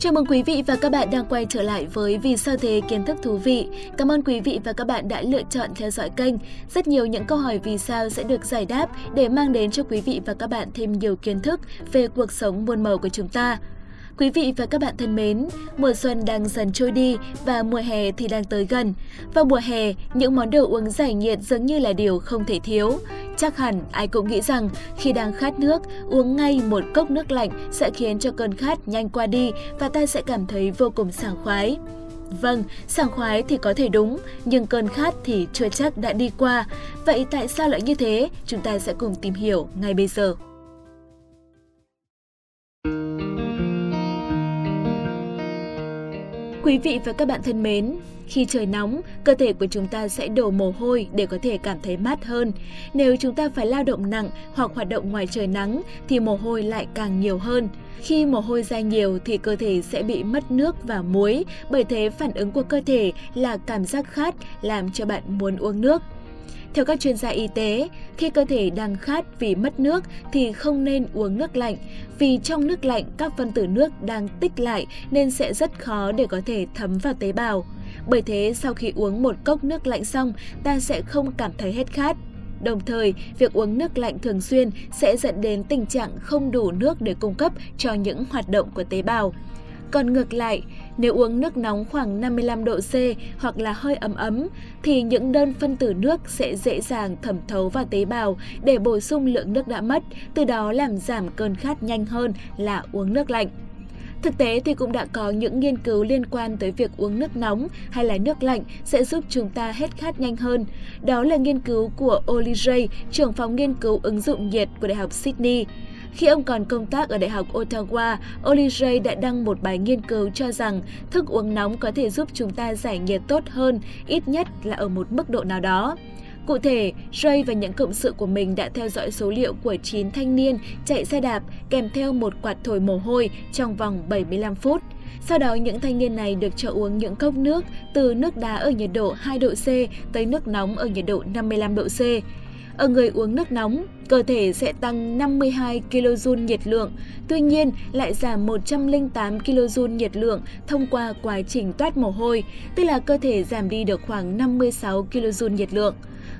Chào mừng quý vị và các bạn đang quay trở lại với Vì sao thế kiến thức thú vị. Cảm ơn quý vị và các bạn đã lựa chọn theo dõi kênh. Rất nhiều những câu hỏi vì sao sẽ được giải đáp để mang đến cho quý vị và các bạn thêm nhiều kiến thức về cuộc sống muôn màu của chúng ta. Quý vị và các bạn thân mến, mùa xuân đang dần trôi đi và mùa hè thì đang tới gần. Vào mùa hè, những món đồ uống giải nhiệt dường như là điều không thể thiếu. Chắc hẳn ai cũng nghĩ rằng khi đang khát nước, uống ngay một cốc nước lạnh sẽ khiến cho cơn khát nhanh qua đi và ta sẽ cảm thấy vô cùng sảng khoái. Vâng, sảng khoái thì có thể đúng, nhưng cơn khát thì chưa chắc đã đi qua. Vậy tại sao lại như thế? Chúng ta sẽ cùng tìm hiểu ngay bây giờ. Quý vị và các bạn thân mến, khi trời nóng, cơ thể của chúng ta sẽ đổ mồ hôi để có thể cảm thấy mát hơn. Nếu chúng ta phải lao động nặng hoặc hoạt động ngoài trời nắng thì mồ hôi lại càng nhiều hơn. Khi mồ hôi ra nhiều thì cơ thể sẽ bị mất nước và muối, bởi thế phản ứng của cơ thể là cảm giác khát làm cho bạn muốn uống nước. Theo các chuyên gia y tế, khi cơ thể đang khát vì mất nước thì không nên uống nước lạnh, vì trong nước lạnh các phân tử nước đang tích lại nên sẽ rất khó để có thể thấm vào tế bào. Bởi thế sau khi uống một cốc nước lạnh xong, ta sẽ không cảm thấy hết khát. Đồng thời, việc uống nước lạnh thường xuyên sẽ dẫn đến tình trạng không đủ nước để cung cấp cho những hoạt động của tế bào. Còn ngược lại, nếu uống nước nóng khoảng 55 độ C hoặc là hơi ấm ấm, thì những đơn phân tử nước sẽ dễ dàng thẩm thấu vào tế bào để bổ sung lượng nước đã mất, từ đó làm giảm cơn khát nhanh hơn là uống nước lạnh. Thực tế thì cũng đã có những nghiên cứu liên quan tới việc uống nước nóng hay là nước lạnh sẽ giúp chúng ta hết khát nhanh hơn. Đó là nghiên cứu của Oli Ray, trưởng phòng nghiên cứu ứng dụng nhiệt của Đại học Sydney. Khi ông còn công tác ở Đại học Ottawa, Olivier đã đăng một bài nghiên cứu cho rằng thức uống nóng có thể giúp chúng ta giải nhiệt tốt hơn, ít nhất là ở một mức độ nào đó. Cụ thể, Ray và những cộng sự của mình đã theo dõi số liệu của 9 thanh niên chạy xe đạp kèm theo một quạt thổi mồ hôi trong vòng 75 phút. Sau đó, những thanh niên này được cho uống những cốc nước từ nước đá ở nhiệt độ 2 độ C tới nước nóng ở nhiệt độ 55 độ C. Ở người uống nước nóng, cơ thể sẽ tăng 52 kJ nhiệt lượng, tuy nhiên lại giảm 108 kJ nhiệt lượng thông qua quá trình toát mồ hôi, tức là cơ thể giảm đi được khoảng 56 kJ nhiệt lượng.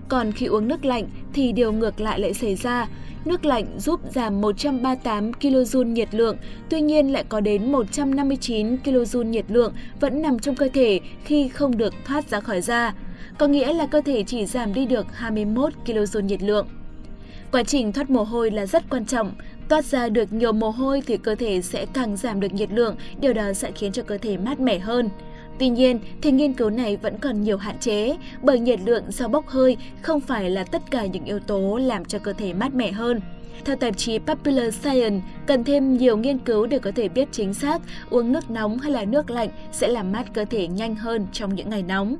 Còn khi uống nước lạnh thì điều ngược lại lại xảy ra. Nước lạnh giúp giảm 138 kJ nhiệt lượng, tuy nhiên lại có đến 159 kJ nhiệt lượng vẫn nằm trong cơ thể khi không được thoát ra khỏi da có nghĩa là cơ thể chỉ giảm đi được 21 kJ nhiệt lượng. Quá trình thoát mồ hôi là rất quan trọng. Toát ra được nhiều mồ hôi thì cơ thể sẽ càng giảm được nhiệt lượng, điều đó sẽ khiến cho cơ thể mát mẻ hơn. Tuy nhiên, thì nghiên cứu này vẫn còn nhiều hạn chế, bởi nhiệt lượng do bốc hơi không phải là tất cả những yếu tố làm cho cơ thể mát mẻ hơn. Theo tạp chí Popular Science, cần thêm nhiều nghiên cứu để có thể biết chính xác uống nước nóng hay là nước lạnh sẽ làm mát cơ thể nhanh hơn trong những ngày nóng.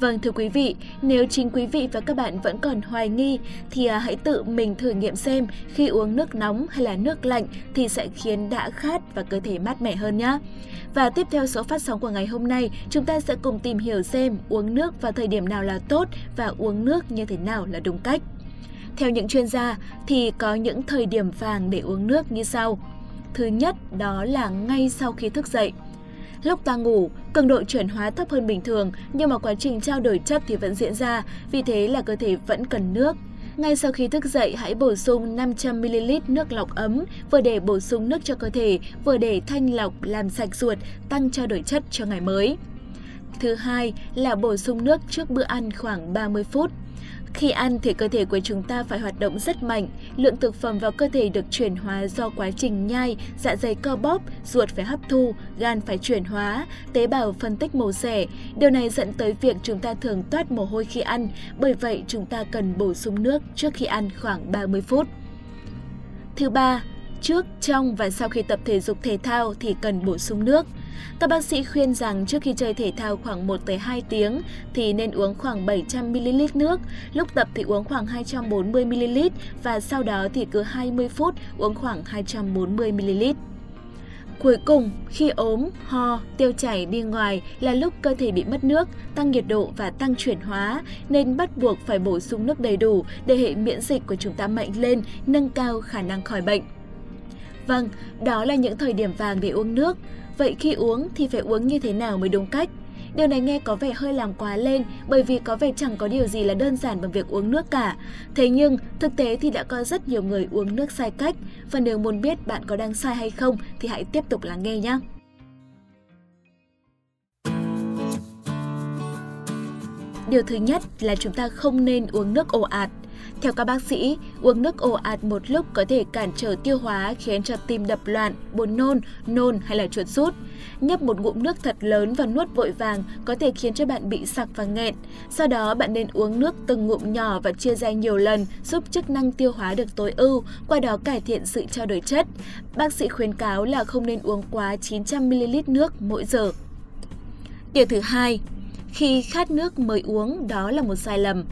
Vâng thưa quý vị, nếu chính quý vị và các bạn vẫn còn hoài nghi thì à, hãy tự mình thử nghiệm xem khi uống nước nóng hay là nước lạnh thì sẽ khiến đã khát và cơ thể mát mẻ hơn nhé. Và tiếp theo số phát sóng của ngày hôm nay, chúng ta sẽ cùng tìm hiểu xem uống nước vào thời điểm nào là tốt và uống nước như thế nào là đúng cách. Theo những chuyên gia thì có những thời điểm vàng để uống nước như sau. Thứ nhất đó là ngay sau khi thức dậy. Lúc ta ngủ, cường độ chuyển hóa thấp hơn bình thường nhưng mà quá trình trao đổi chất thì vẫn diễn ra, vì thế là cơ thể vẫn cần nước. Ngay sau khi thức dậy, hãy bổ sung 500ml nước lọc ấm, vừa để bổ sung nước cho cơ thể, vừa để thanh lọc, làm sạch ruột, tăng trao đổi chất cho ngày mới. Thứ hai là bổ sung nước trước bữa ăn khoảng 30 phút. Khi ăn thì cơ thể của chúng ta phải hoạt động rất mạnh, lượng thực phẩm vào cơ thể được chuyển hóa do quá trình nhai, dạ dày co bóp, ruột phải hấp thu, gan phải chuyển hóa, tế bào phân tích màu xẻ. Điều này dẫn tới việc chúng ta thường toát mồ hôi khi ăn, bởi vậy chúng ta cần bổ sung nước trước khi ăn khoảng 30 phút. Thứ ba, trước, trong và sau khi tập thể dục thể thao thì cần bổ sung nước. Các bác sĩ khuyên rằng trước khi chơi thể thao khoảng 1 tới 2 tiếng thì nên uống khoảng 700ml nước, lúc tập thì uống khoảng 240ml và sau đó thì cứ 20 phút uống khoảng 240ml. Cuối cùng, khi ốm, ho, tiêu chảy đi ngoài là lúc cơ thể bị mất nước, tăng nhiệt độ và tăng chuyển hóa, nên bắt buộc phải bổ sung nước đầy đủ để hệ miễn dịch của chúng ta mạnh lên, nâng cao khả năng khỏi bệnh. Vâng, đó là những thời điểm vàng để uống nước. Vậy khi uống thì phải uống như thế nào mới đúng cách? Điều này nghe có vẻ hơi làm quá lên bởi vì có vẻ chẳng có điều gì là đơn giản bằng việc uống nước cả. Thế nhưng, thực tế thì đã có rất nhiều người uống nước sai cách và nếu muốn biết bạn có đang sai hay không thì hãy tiếp tục lắng nghe nhé. Điều thứ nhất là chúng ta không nên uống nước ồ ạt. Theo các bác sĩ, uống nước ồ ạt một lúc có thể cản trở tiêu hóa khiến cho tim đập loạn, buồn nôn, nôn hay là chuột rút. Nhấp một ngụm nước thật lớn và nuốt vội vàng có thể khiến cho bạn bị sặc và nghẹn. Sau đó bạn nên uống nước từng ngụm nhỏ và chia ra nhiều lần giúp chức năng tiêu hóa được tối ưu, qua đó cải thiện sự trao đổi chất. Bác sĩ khuyến cáo là không nên uống quá 900ml nước mỗi giờ. Điều thứ hai, khi khát nước mới uống đó là một sai lầm.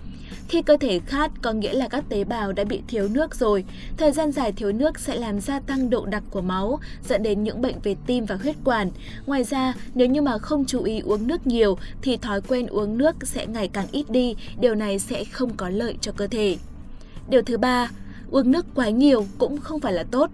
Khi cơ thể khát có nghĩa là các tế bào đã bị thiếu nước rồi. Thời gian dài thiếu nước sẽ làm gia tăng độ đặc của máu, dẫn đến những bệnh về tim và huyết quản. Ngoài ra, nếu như mà không chú ý uống nước nhiều thì thói quen uống nước sẽ ngày càng ít đi, điều này sẽ không có lợi cho cơ thể. Điều thứ ba, uống nước quá nhiều cũng không phải là tốt.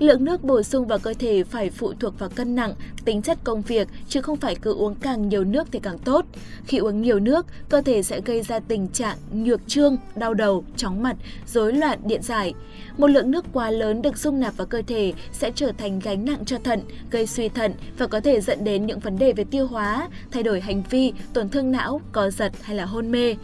Lượng nước bổ sung vào cơ thể phải phụ thuộc vào cân nặng, tính chất công việc, chứ không phải cứ uống càng nhiều nước thì càng tốt. Khi uống nhiều nước, cơ thể sẽ gây ra tình trạng nhược trương, đau đầu, chóng mặt, rối loạn điện giải. Một lượng nước quá lớn được dung nạp vào cơ thể sẽ trở thành gánh nặng cho thận, gây suy thận và có thể dẫn đến những vấn đề về tiêu hóa, thay đổi hành vi, tổn thương não, co giật hay là hôn mê.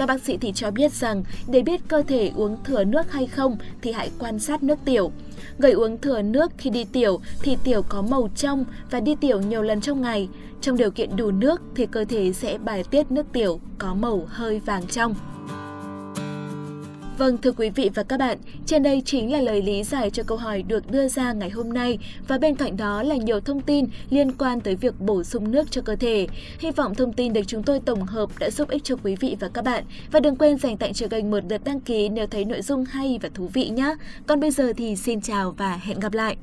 Các bác sĩ thì cho biết rằng để biết cơ thể uống thừa nước hay không thì hãy quan sát nước tiểu. Người uống thừa nước khi đi tiểu thì tiểu có màu trong và đi tiểu nhiều lần trong ngày. Trong điều kiện đủ nước thì cơ thể sẽ bài tiết nước tiểu có màu hơi vàng trong. Vâng, thưa quý vị và các bạn, trên đây chính là lời lý giải cho câu hỏi được đưa ra ngày hôm nay và bên cạnh đó là nhiều thông tin liên quan tới việc bổ sung nước cho cơ thể. Hy vọng thông tin được chúng tôi tổng hợp đã giúp ích cho quý vị và các bạn. Và đừng quên dành tặng cho kênh một lượt đăng ký nếu thấy nội dung hay và thú vị nhé. Còn bây giờ thì xin chào và hẹn gặp lại.